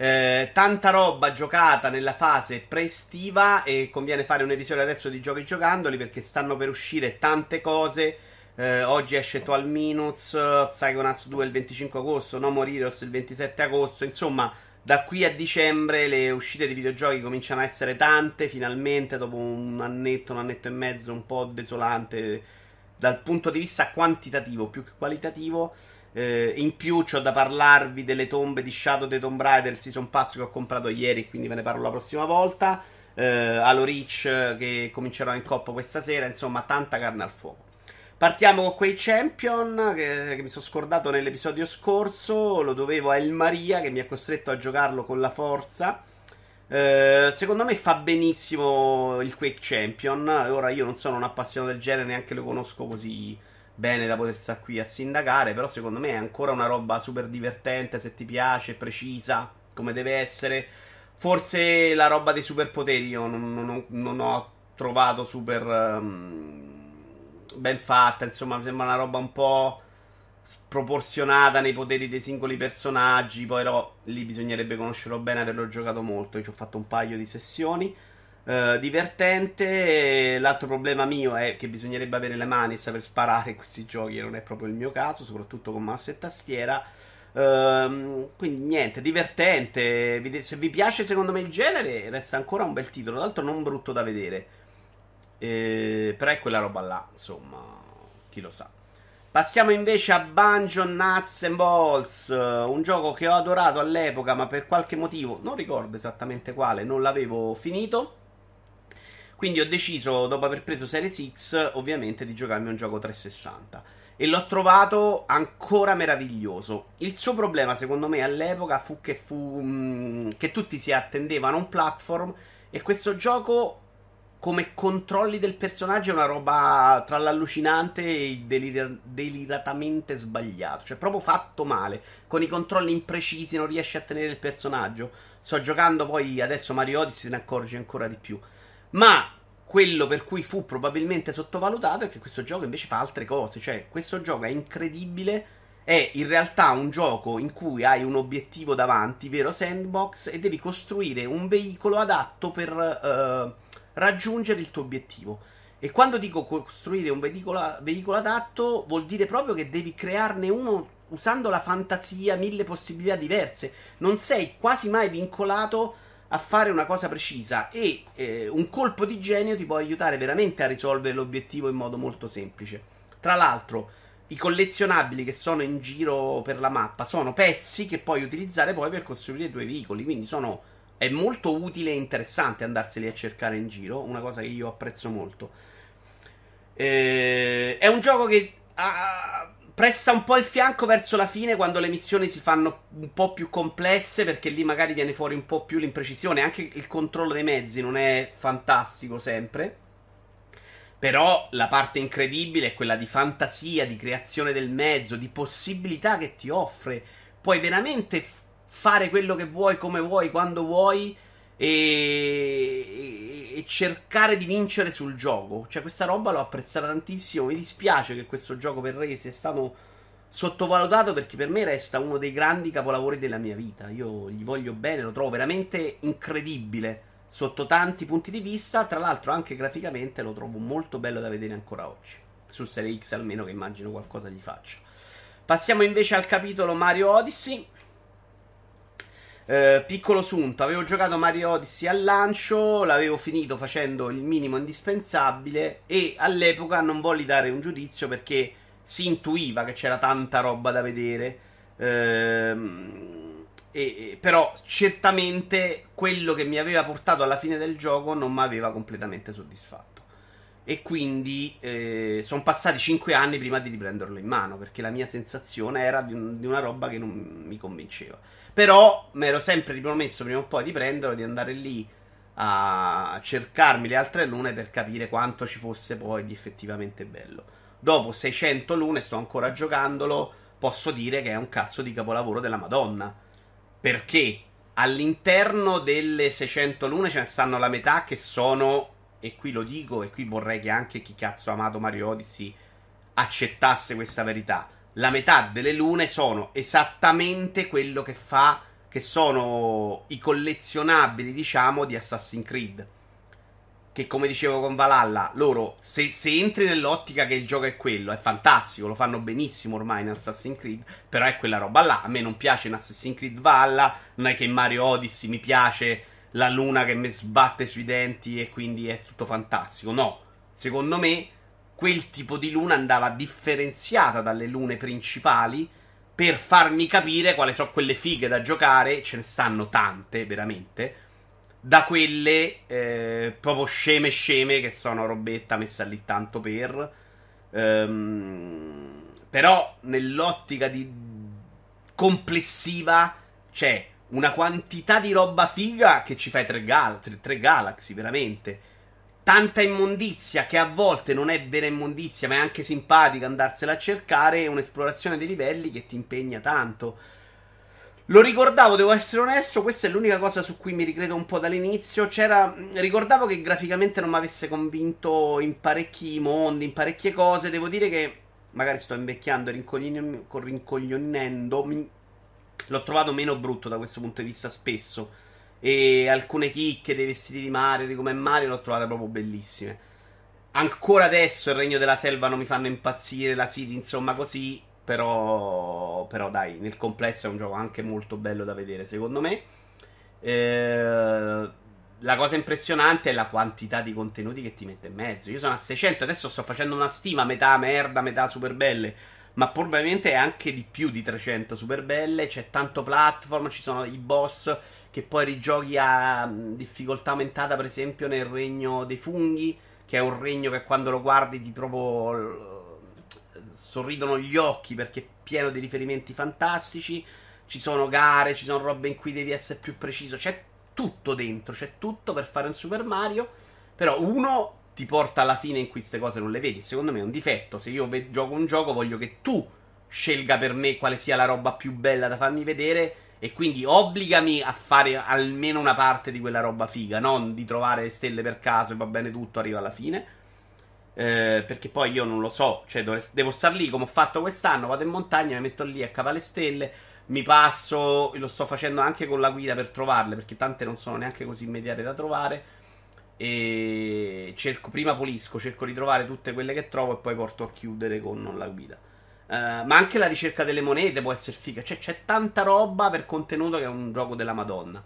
Eh, tanta roba giocata nella fase pre-estiva e conviene fare un episodio adesso di giochi giocandoli perché stanno per uscire tante cose. Eh, oggi esce Toal Minutes, Psychonauts 2 il 25 agosto, No More il 27 agosto, insomma da qui a dicembre le uscite di videogiochi cominciano a essere tante, finalmente dopo un annetto, un annetto e mezzo un po' desolante dal punto di vista quantitativo più che qualitativo. Eh, in più ho da parlarvi delle tombe di Shadow the Tomb Raider Season Pass che ho comprato ieri, quindi ve ne parlo la prossima volta. Eh, Halo Reach che comincerò in coppa questa sera, insomma tanta carne al fuoco. Partiamo con quei champion che, che, mi sono scordato nell'episodio scorso. Lo dovevo a El Maria che mi ha costretto a giocarlo con la forza. Eh, secondo me fa benissimo il Quake Champion. Ora io non sono un appassionato del genere, neanche lo conosco così bene da poter stare qui a sindacare. Però secondo me è ancora una roba super divertente. Se ti piace, precisa come deve essere. Forse la roba dei superpoteri io non, non, non ho trovato super. Um, ben fatta, insomma, mi sembra una roba un po' sproporzionata nei poteri dei singoli personaggi. Poi, però, lì bisognerebbe conoscerlo bene, averlo giocato molto. Io ci ho fatto un paio di sessioni. Uh, divertente. L'altro problema mio è che bisognerebbe avere le mani e saper sparare in questi giochi. Non è proprio il mio caso, soprattutto con mouse e tastiera. Uh, quindi niente, divertente. Se vi piace, secondo me, il genere, resta ancora un bel titolo. Tra l'altro, non brutto da vedere. Eh, però è quella roba là, insomma, chi lo sa. Passiamo invece a Banjo Nuts and Balls, un gioco che ho adorato all'epoca, ma per qualche motivo, non ricordo esattamente quale, non l'avevo finito. Quindi ho deciso, dopo aver preso Series X, ovviamente, di giocarmi un gioco 360. E l'ho trovato ancora meraviglioso. Il suo problema, secondo me, all'epoca fu che, fu, mh, mm, che tutti si attendevano a un platform e questo gioco come controlli del personaggio è una roba tra l'allucinante e il delir- deliratamente sbagliato. Cioè, proprio fatto male. Con i controlli imprecisi non riesci a tenere il personaggio. Sto giocando poi adesso Mario Odyssey se ne accorge ancora di più. Ma quello per cui fu probabilmente sottovalutato è che questo gioco invece fa altre cose. Cioè, questo gioco è incredibile. È in realtà un gioco in cui hai un obiettivo davanti, vero sandbox, e devi costruire un veicolo adatto per. Uh, raggiungere il tuo obiettivo. E quando dico costruire un veicolo, veicolo adatto, vuol dire proprio che devi crearne uno usando la fantasia, mille possibilità diverse. Non sei quasi mai vincolato a fare una cosa precisa e eh, un colpo di genio ti può aiutare veramente a risolvere l'obiettivo in modo molto semplice. Tra l'altro, i collezionabili che sono in giro per la mappa sono pezzi che puoi utilizzare poi per costruire i tuoi veicoli, quindi sono è molto utile e interessante andarseli a cercare in giro, una cosa che io apprezzo molto. Eh, è un gioco che ah, presta un po' il fianco verso la fine quando le missioni si fanno un po' più complesse, perché lì magari viene fuori un po' più l'imprecisione. Anche il controllo dei mezzi non è fantastico sempre. Però la parte incredibile è quella di fantasia, di creazione del mezzo, di possibilità che ti offre. Puoi veramente fare quello che vuoi, come vuoi, quando vuoi e, e, cercare di vincere sul gioco. Cioè, questa roba l'ho apprezzata tantissimo. Mi dispiace che questo gioco per Re sia stato sottovalutato perché per me resta uno dei grandi capolavori della mia vita. Io gli voglio bene, lo trovo veramente incredibile sotto tanti punti di vista. Tra l'altro, anche graficamente lo trovo molto bello da vedere ancora oggi. Su Serie X almeno che immagino qualcosa gli faccia. Passiamo invece al capitolo Mario Odyssey. Eh, piccolo sunto, avevo giocato Mario Odyssey al lancio, l'avevo finito facendo il minimo indispensabile e all'epoca non volli dare un giudizio perché si intuiva che c'era tanta roba da vedere. Ehm, e, però certamente quello che mi aveva portato alla fine del gioco non mi aveva completamente soddisfatto. E quindi eh, sono passati 5 anni prima di riprenderlo in mano perché la mia sensazione era di, un, di una roba che non mi convinceva. Però mi ero sempre ripromesso prima o poi di prenderlo, di andare lì a cercarmi le altre lune per capire quanto ci fosse poi di effettivamente bello. Dopo 600 lune, sto ancora giocandolo, posso dire che è un cazzo di capolavoro della Madonna. Perché all'interno delle 600 lune ce ne stanno la metà che sono, e qui lo dico, e qui vorrei che anche chi cazzo ha amato Mario Odyssey accettasse questa verità la metà delle lune sono esattamente quello che fa che sono i collezionabili, diciamo, di Assassin's Creed. Che come dicevo con Valhalla, loro, se, se, entri nell'ottica che il gioco è quello, è fantastico, lo fanno benissimo ormai in Assassin's Creed, però è quella roba là. A me non piace in Assassin's Creed Valhalla, non è che in Mario Odyssey mi piace la luna che mi sbatte sui denti e quindi è tutto fantastico. No, secondo me quel tipo di luna andava differenziata dalle lune principali per farmi capire quali sono quelle fighe da giocare, ce ne stanno tante, veramente, da quelle eh, proprio sceme sceme che sono robetta messa lì tanto per. Um, però nell'ottica di complessiva c'è una quantità di roba figa che ci fai tre, gal- tre, tre Galaxy, veramente tanta immondizia che a volte non è vera immondizia, ma è anche simpatica andarsela a cercare, un'esplorazione dei livelli che ti impegna tanto. Lo ricordavo, devo essere onesto, questa è l'unica cosa su cui mi ricredo un po' dall'inizio. C'era, ricordavo che graficamente non mi avesse convinto in parecchi mondi, in parecchie cose. Devo dire che magari sto invecchiando e rincoglionendo. L'ho trovato meno brutto da questo punto di vista spesso e alcune chicche dei vestiti di Mario, di come Mario, l'ho trovate proprio bellissime. Ancora adesso il Regno della Selva non mi fanno impazzire, la City, insomma, così. Però, però dai, nel complesso è un gioco anche molto bello da vedere, secondo me. Eh, la cosa impressionante è la quantità di contenuti che ti mette in mezzo. Io sono a 600, adesso sto facendo una stima, metà merda, metà super belle ma probabilmente è anche di più di 300 super belle. C'è tanto platform, ci sono i boss che poi rigiochi a difficoltà aumentata, per esempio nel regno dei funghi, che è un regno che quando lo guardi ti proprio eh, sorridono gli occhi perché è pieno di riferimenti fantastici. Ci sono gare, ci sono robe in cui devi essere più preciso. C'è tutto dentro, c'è tutto per fare un Super Mario. Però uno ti porta alla fine in cui queste cose non le vedi. Secondo me è un difetto. Se io ve- gioco un gioco, voglio che tu scelga per me quale sia la roba più bella da farmi vedere. E quindi obbligami a fare almeno una parte di quella roba figa, non di trovare le stelle per caso e va bene tutto, arriva alla fine. Eh, perché poi io non lo so, cioè devo star lì come ho fatto quest'anno. Vado in montagna, mi metto lì a cavare le stelle. Mi passo, lo sto facendo anche con la guida per trovarle, perché tante non sono neanche così immediate da trovare e cerco, prima pulisco, cerco di trovare tutte quelle che trovo e poi porto a chiudere con la guida. Uh, ma anche la ricerca delle monete può essere figa. Cioè, c'è tanta roba per contenuto che è un gioco della Madonna.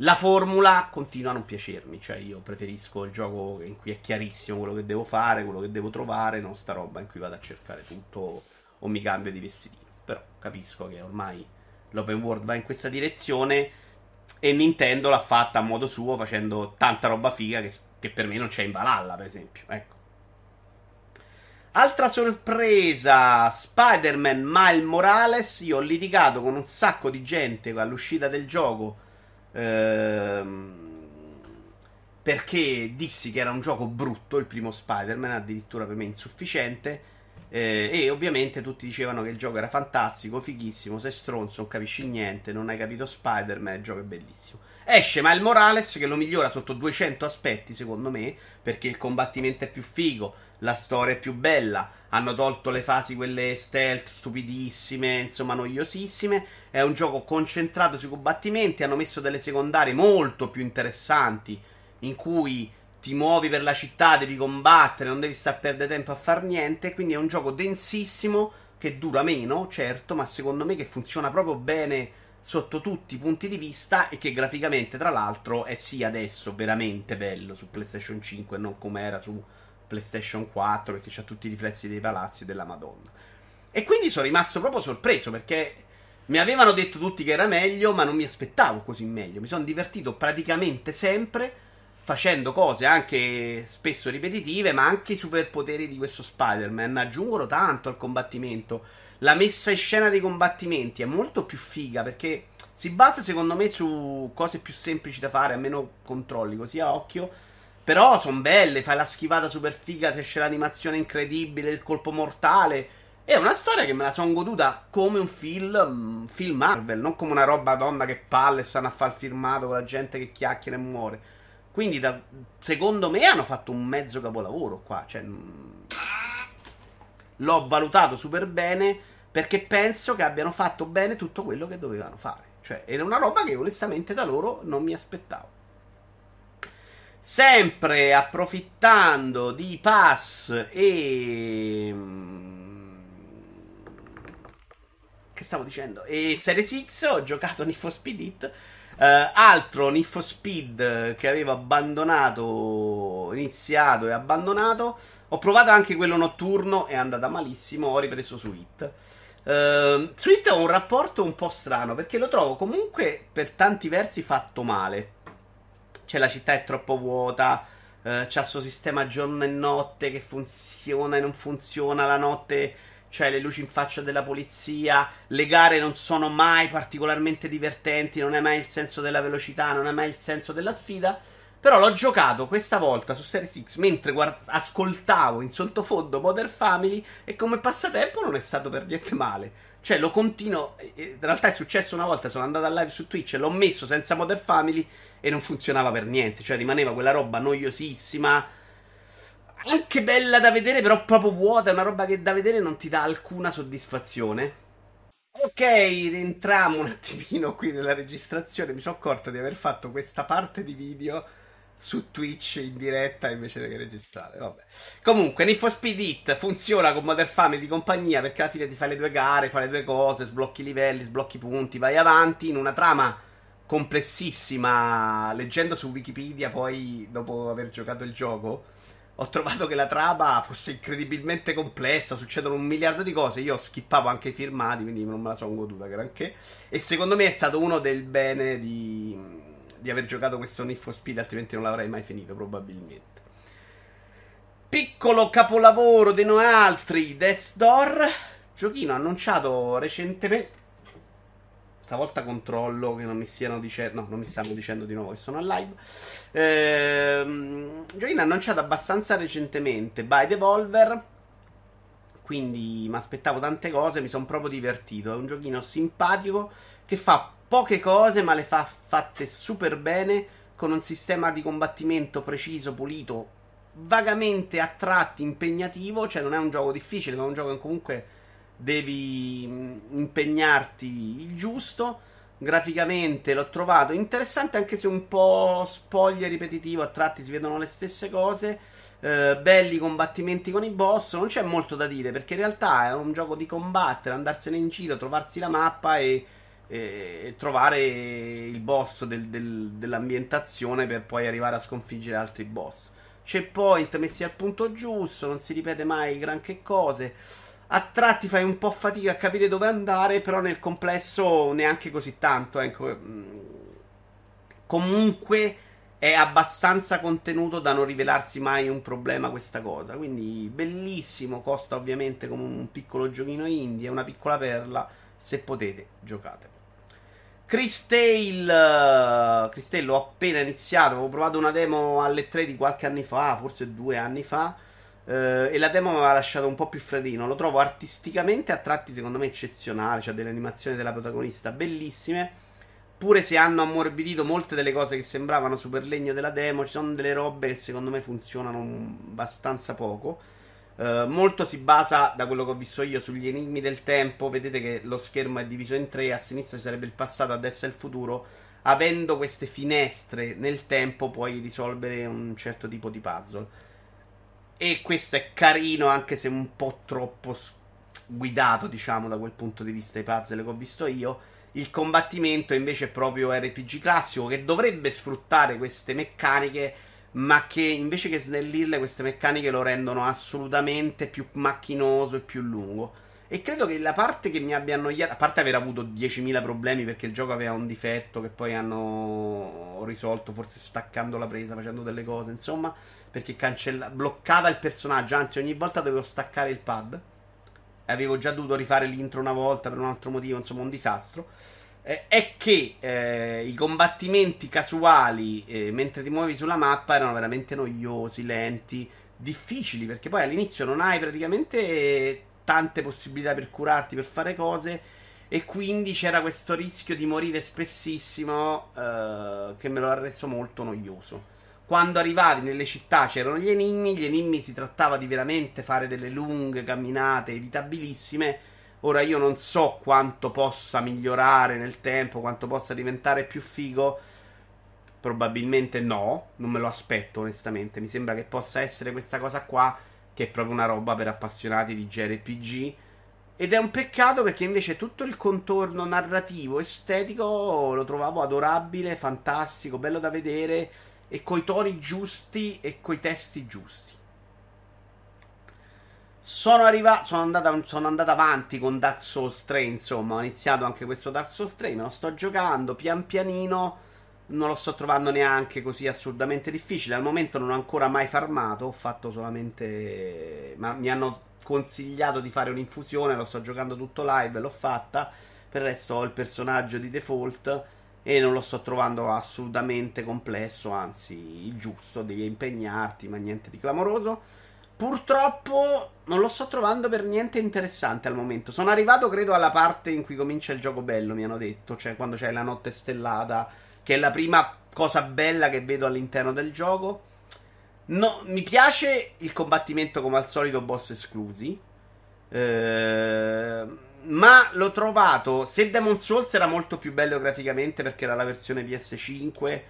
La formula continua a non piacermi. Cioè, io preferisco il gioco in cui è chiarissimo quello che devo fare, quello che devo trovare, non sta roba in cui vado a cercare tutto o mi cambio di vestitino. Però capisco che ormai l'open world va in questa direzione e Nintendo l'ha fatta a modo suo, facendo tanta roba figa che, che per me non c'è in Valhalla, per esempio. Ecco. Altra sorpresa, Spider-Man Miles Morales. Io ho litigato con un sacco di gente all'uscita del gioco. Ehm, perché dissi che era un gioco brutto, il primo Spider-Man, addirittura per me insufficiente. Eh, e ovviamente tutti dicevano che il gioco era fantastico, fighissimo, sei stronzo, non capisci niente, non hai capito Spider-Man, il gioco è bellissimo. Esce Miles Morales che lo migliora sotto 200 aspetti, secondo me, perché il combattimento è più figo, la storia è più bella, hanno tolto le fasi quelle stealth stupidissime, insomma noiosissime, è un gioco concentrato sui combattimenti, hanno messo delle secondarie molto più interessanti in cui ti muovi per la città, devi combattere, non devi stare a perdere tempo a far niente. Quindi è un gioco densissimo che dura meno, certo, ma secondo me che funziona proprio bene sotto tutti i punti di vista e che graficamente, tra l'altro, è sì adesso veramente bello su PlayStation 5 non come era su PlayStation 4 perché ha tutti i riflessi dei palazzi della Madonna. E quindi sono rimasto proprio sorpreso perché mi avevano detto tutti che era meglio, ma non mi aspettavo così meglio. Mi sono divertito praticamente sempre facendo cose anche spesso ripetitive, ma anche i superpoteri di questo Spider-Man aggiungono tanto al combattimento. La messa in scena dei combattimenti è molto più figa perché si basa secondo me su cose più semplici da fare, a meno controlli, così a occhio. Però sono belle, fai la schivata super figa, c'è l'animazione incredibile, il colpo mortale. È una storia che me la sono goduta come un film, film Marvel, non come una roba donna che palle stanno a fare il filmato con la gente che chiacchiera e muore. Quindi, da, secondo me, hanno fatto un mezzo capolavoro qua. Cioè, mm, l'ho valutato super bene perché penso che abbiano fatto bene tutto quello che dovevano fare. Cioè, era una roba che onestamente da loro non mi aspettavo. Sempre approfittando di pass e. Mm, che stavo dicendo? E Series X ho giocato Need for Speed It. Uh, altro Need for Speed che avevo abbandonato, iniziato e abbandonato. Ho provato anche quello notturno, è andata malissimo. Ho ripreso It. Uh, su It ho un rapporto un po' strano perché lo trovo comunque per tanti versi fatto male. Cioè, la città è troppo vuota. Uh, c'ha il suo sistema giorno e notte che funziona e non funziona. La notte c'è le luci in faccia della polizia. Le gare non sono mai particolarmente divertenti. Non è mai il senso della velocità, non è mai il senso della sfida. Però l'ho giocato questa volta su Series X mentre guard- ascoltavo in sottofondo Modern Family e come passatempo non è stato per niente male. Cioè lo continuo. In realtà è successo una volta, sono andato a live su Twitch e l'ho messo senza Modern Family e non funzionava per niente. Cioè rimaneva quella roba noiosissima. Anche bella da vedere, però proprio vuota. È una roba che da vedere non ti dà alcuna soddisfazione. Ok, rientriamo un attimino qui nella registrazione. Mi sono accorto di aver fatto questa parte di video su Twitch in diretta invece che registrare. Vabbè. Comunque, for Speed It funziona con Modern Family di compagnia perché alla fine ti fai le due gare, fai le due cose, sblocchi i livelli, sblocchi i punti, vai avanti in una trama complessissima. Leggendo su Wikipedia, poi dopo aver giocato il gioco, ho trovato che la trama fosse incredibilmente complessa. Succedono un miliardo di cose. Io skippavo anche i filmati, quindi non me la sono goduta granché. E secondo me è stato uno del bene di di aver giocato questo Need for Speed, altrimenti non l'avrei mai finito, probabilmente. Piccolo capolavoro di noi altri, Death Door, giochino annunciato recentemente. Stavolta controllo che non mi stiano dicendo. No, non mi stanno dicendo di nuovo che sono al live. Ehm, giochino annunciato abbastanza recentemente by Devolver. Quindi mi aspettavo tante cose. Mi sono proprio divertito. È un giochino simpatico che fa poche cose, ma le fa fatte super bene. Con un sistema di combattimento preciso, pulito, vagamente a tratti impegnativo. Cioè, non è un gioco difficile, ma è un gioco che comunque devi impegnarti il giusto. Graficamente l'ho trovato interessante, anche se un po' spoglio e ripetitivo. A tratti si vedono le stesse cose. Eh, belli combattimenti con i boss. Non c'è molto da dire perché in realtà è un gioco di combattere, andarsene in giro, trovarsi la mappa e e trovare il boss del, del, dell'ambientazione per poi arrivare a sconfiggere altri boss. Checkpoint messi al punto giusto, non si ripete mai granché cose. A tratti fai un po' fatica a capire dove andare, però nel complesso neanche così tanto. Ecco. Mm. Comunque è abbastanza contenuto da non rivelarsi mai un problema questa cosa. Quindi bellissimo, costa ovviamente come un piccolo giochino indie, una piccola perla. Se potete, giocate. Chris Tale, Chris Tale l'ho appena iniziato, avevo provato una demo alle 3 di qualche anno fa, forse due anni fa, eh, e la demo mi aveva lasciato un po' più freddino. Lo trovo artisticamente a tratti secondo me eccezionale, cioè delle animazioni della protagonista bellissime, pure se hanno ammorbidito molte delle cose che sembravano super legno della demo, ci sono delle robe che secondo me funzionano abbastanza poco. Uh, molto si basa, da quello che ho visto io, sugli enigmi del tempo. Vedete che lo schermo è diviso in tre: a sinistra ci sarebbe il passato, a destra il futuro. Avendo queste finestre nel tempo, puoi risolvere un certo tipo di puzzle. E questo è carino, anche se un po' troppo guidato, diciamo, da quel punto di vista i puzzle che ho visto io. Il combattimento invece è proprio RPG classico che dovrebbe sfruttare queste meccaniche ma che invece che snellirle queste meccaniche lo rendono assolutamente più macchinoso e più lungo. E credo che la parte che mi abbia annoiato, a parte aver avuto 10.000 problemi perché il gioco aveva un difetto che poi hanno risolto, forse staccando la presa, facendo delle cose, insomma, perché cancella, bloccava il personaggio, anzi ogni volta dovevo staccare il pad. Avevo già dovuto rifare l'intro una volta per un altro motivo, insomma un disastro eh, è che eh, i combattimenti casuali eh, mentre ti muovi sulla mappa erano veramente noiosi, lenti, difficili perché poi all'inizio non hai praticamente tante possibilità per curarti, per fare cose e quindi c'era questo rischio di morire spessissimo eh, che me lo ha reso molto noioso. Quando arrivavi nelle città c'erano gli enigmi, gli enigmi si trattava di veramente fare delle lunghe camminate evitabilissime Ora io non so quanto possa migliorare nel tempo, quanto possa diventare più figo. Probabilmente no, non me lo aspetto onestamente. Mi sembra che possa essere questa cosa qua, che è proprio una roba per appassionati di JRPG. Ed è un peccato perché invece tutto il contorno narrativo, estetico, lo trovavo adorabile, fantastico, bello da vedere e coi toni giusti e coi testi giusti. Sono arrivato, sono andato, sono andato avanti con Dark Souls 3, insomma, ho iniziato anche questo Dark Souls 3, me lo sto giocando pian pianino, non lo sto trovando neanche così assurdamente difficile, al momento non ho ancora mai farmato, ho fatto solamente... ma mi hanno consigliato di fare un'infusione, lo sto giocando tutto live, l'ho fatta, per il resto ho il personaggio di default e non lo sto trovando assolutamente complesso, anzi il giusto, devi impegnarti, ma niente di clamoroso. Purtroppo non lo sto trovando per niente interessante al momento. Sono arrivato, credo, alla parte in cui comincia il gioco bello, mi hanno detto, cioè quando c'è la notte stellata, che è la prima cosa bella che vedo all'interno del gioco. No, mi piace il combattimento come al solito boss esclusi. Eh, ma l'ho trovato. Se Demon Souls era molto più bello graficamente perché era la versione PS5.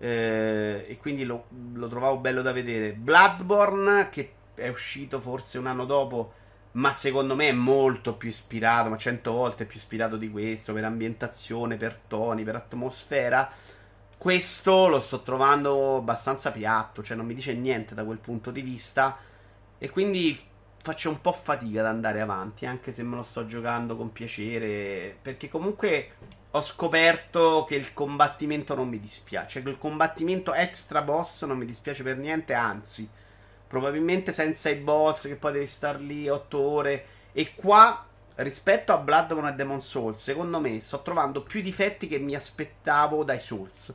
Eh, e quindi lo, lo, trovavo bello da vedere. Bloodborne, che è uscito forse un anno dopo, ma secondo me è molto più ispirato, ma cento volte più ispirato di questo, per ambientazione, per toni, per atmosfera. Questo lo sto trovando abbastanza piatto, cioè non mi dice niente da quel punto di vista. E quindi faccio un po' fatica ad andare avanti, anche se me lo sto giocando con piacere, perché comunque ho scoperto che il combattimento non mi dispiace, che il combattimento extra boss non mi dispiace per niente, anzi, probabilmente senza i boss che poi devi star lì 8 ore e qua rispetto a Bloodborne e Demon Souls, secondo me sto trovando più difetti che mi aspettavo dai Souls.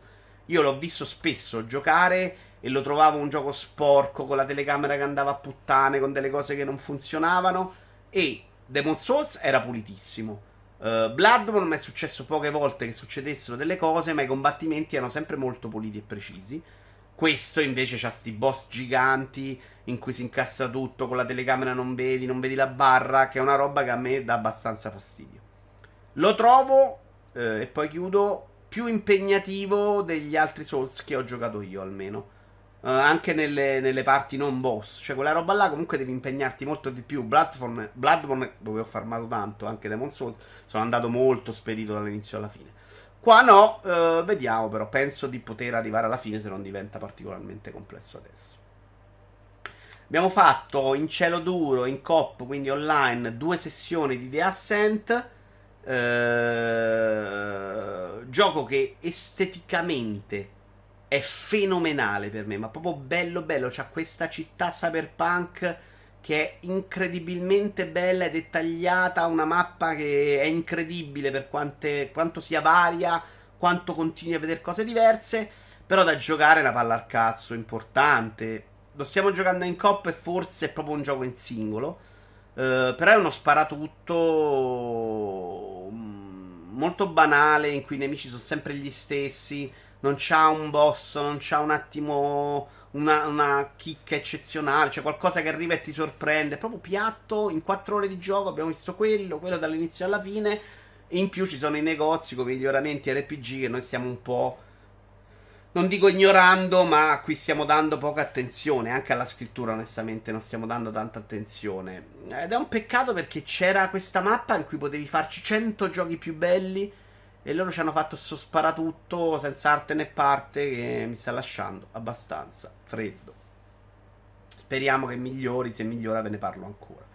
Io l'ho visto spesso giocare e lo trovavo un gioco sporco con la telecamera che andava a puttane, con delle cose che non funzionavano. E Demon Souls era pulitissimo. Uh, Bloodborne mi è successo poche volte che succedessero delle cose, ma i combattimenti erano sempre molto puliti e precisi. Questo invece ha sti boss giganti in cui si incassa tutto, con la telecamera non vedi, non vedi la barra, che è una roba che a me dà abbastanza fastidio. Lo trovo, eh, e poi chiudo, più impegnativo degli altri Souls che ho giocato io almeno. Uh, anche nelle, nelle, parti non boss. Cioè, quella roba là comunque devi impegnarti molto di più. Bloodborne, Bloodborne dove ho farmato tanto, anche Demon Souls, sono andato molto spedito dall'inizio alla fine. Qua no, uh, vediamo però, penso di poter arrivare alla fine se non diventa particolarmente complesso adesso. Abbiamo fatto in cielo duro, in COP, quindi online, due sessioni di The Ascent. Uh, gioco che esteticamente è fenomenale per me, ma proprio bello bello, c'ha questa città cyberpunk che è incredibilmente bella e dettagliata, una mappa che è incredibile per quante, quanto sia varia, quanto continui a vedere cose diverse, però da giocare è una palla al cazzo importante. Lo stiamo giocando in coppa e forse è proprio un gioco in singolo, uh, però è uno sparatutto mm, molto banale in cui i nemici sono sempre gli stessi non c'ha un boss, non c'ha un attimo una, una, chicca eccezionale, cioè qualcosa che arriva e ti sorprende. È proprio piatto, in quattro ore di gioco abbiamo visto quello, quello dall'inizio alla fine. In più ci sono i negozi con miglioramenti RPG che noi stiamo un po'. Non dico ignorando, ma a cui stiamo dando poca attenzione. Anche alla scrittura, onestamente, non stiamo dando tanta attenzione. Ed è un peccato perché c'era questa mappa in cui potevi farci 100 giochi più belli e loro ci hanno fatto sto sparatutto senza arte né parte che mi sta lasciando abbastanza freddo. Speriamo che migliori, se migliora ve ne parlo ancora.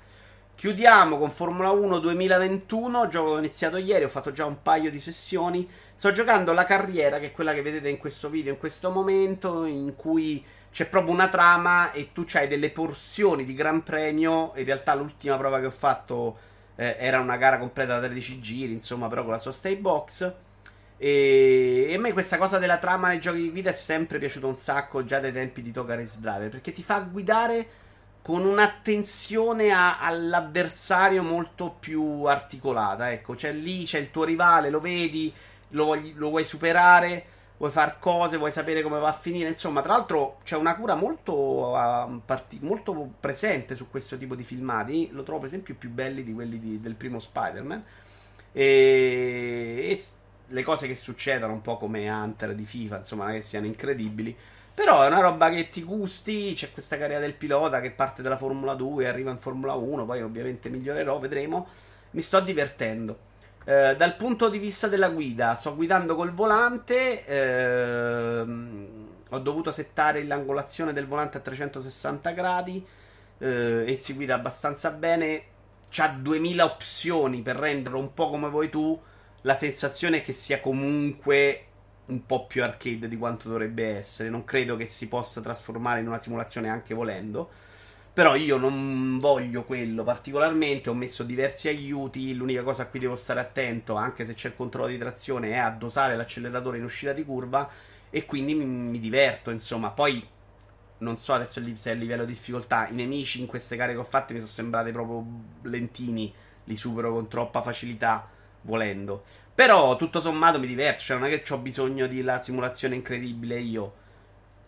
Chiudiamo con Formula 1 2021, gioco che ho iniziato ieri, ho fatto già un paio di sessioni. Sto giocando la carriera, che è quella che vedete in questo video, in questo momento, in cui c'è proprio una trama e tu hai delle porzioni di Gran Premio. In realtà l'ultima prova che ho fatto eh, era una gara completa da 13 giri, insomma, però con la sua stay box. E, e, a me questa cosa della trama nei giochi di guida è sempre piaciuta un sacco già dai tempi di Toga Race Driver perché ti fa guidare con un'attenzione a, all'avversario molto più articolata. Ecco, c'è lì, c'è il tuo rivale, lo vedi, lo, lo vuoi superare. Vuoi far cose, vuoi sapere come va a finire. Insomma, tra l'altro c'è una cura molto, uh, parti- molto presente su questo tipo di filmati. Lo trovo, per esempio, più belli di quelli di, del primo Spider-Man. E, e le cose che succedono, un po' come Hunter di FIFA, insomma, che siano incredibili. Però è una roba che ti gusti. C'è questa carriera del pilota che parte dalla Formula 2 e arriva in Formula 1. Poi, ovviamente, migliorerò, vedremo. Mi sto divertendo. Eh, dal punto di vista della guida, sto guidando col volante. Ehm, ho dovuto settare l'angolazione del volante a 360 gradi. Eh, e si guida abbastanza bene. C'ha 2000 opzioni per renderlo un po' come vuoi tu. La sensazione è che sia comunque un po' più arcade di quanto dovrebbe essere. Non credo che si possa trasformare in una simulazione anche volendo. Però io non voglio quello particolarmente. Ho messo diversi aiuti. L'unica cosa a cui devo stare attento, anche se c'è il controllo di trazione, è a dosare l'acceleratore in uscita di curva. E quindi mi, mi diverto, insomma. Poi non so adesso se è a livello di difficoltà. I nemici in queste gare che ho fatte mi sono sembrati proprio lentini. Li supero con troppa facilità, volendo. Però tutto sommato mi diverto. Cioè, non è che ho bisogno di la simulazione incredibile io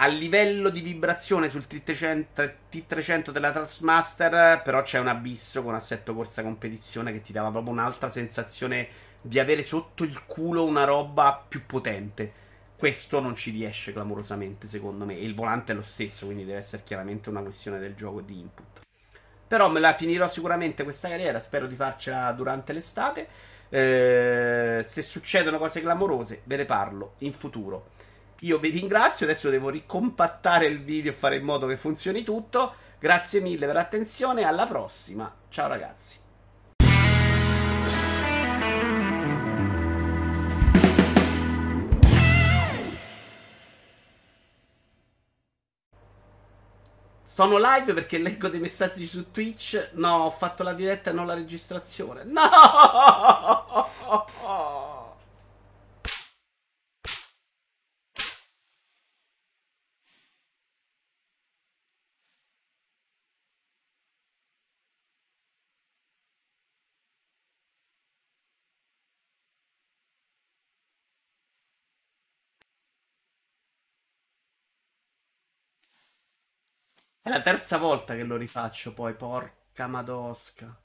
a livello di vibrazione sul T300, T300 della Trustmaster, però c'è un abisso con assetto corsa competizione che ti dava proprio un'altra sensazione di avere sotto il culo una roba più potente. Questo non ci riesce clamorosamente, secondo me. E il volante è lo stesso, quindi deve essere chiaramente una questione del gioco di input. Però me la finirò sicuramente questa carriera, spero di farcela durante l'estate. Eh, se succedono cose clamorose, ve ne parlo in futuro. Io vi ringrazio, adesso devo ricompattare il video e fare in modo che funzioni tutto. Grazie mille per l'attenzione, alla prossima. Ciao ragazzi. Sono live perché leggo dei messaggi su Twitch. No, ho fatto la diretta e non la registrazione. No! È la terza volta che lo rifaccio poi, porca madosca.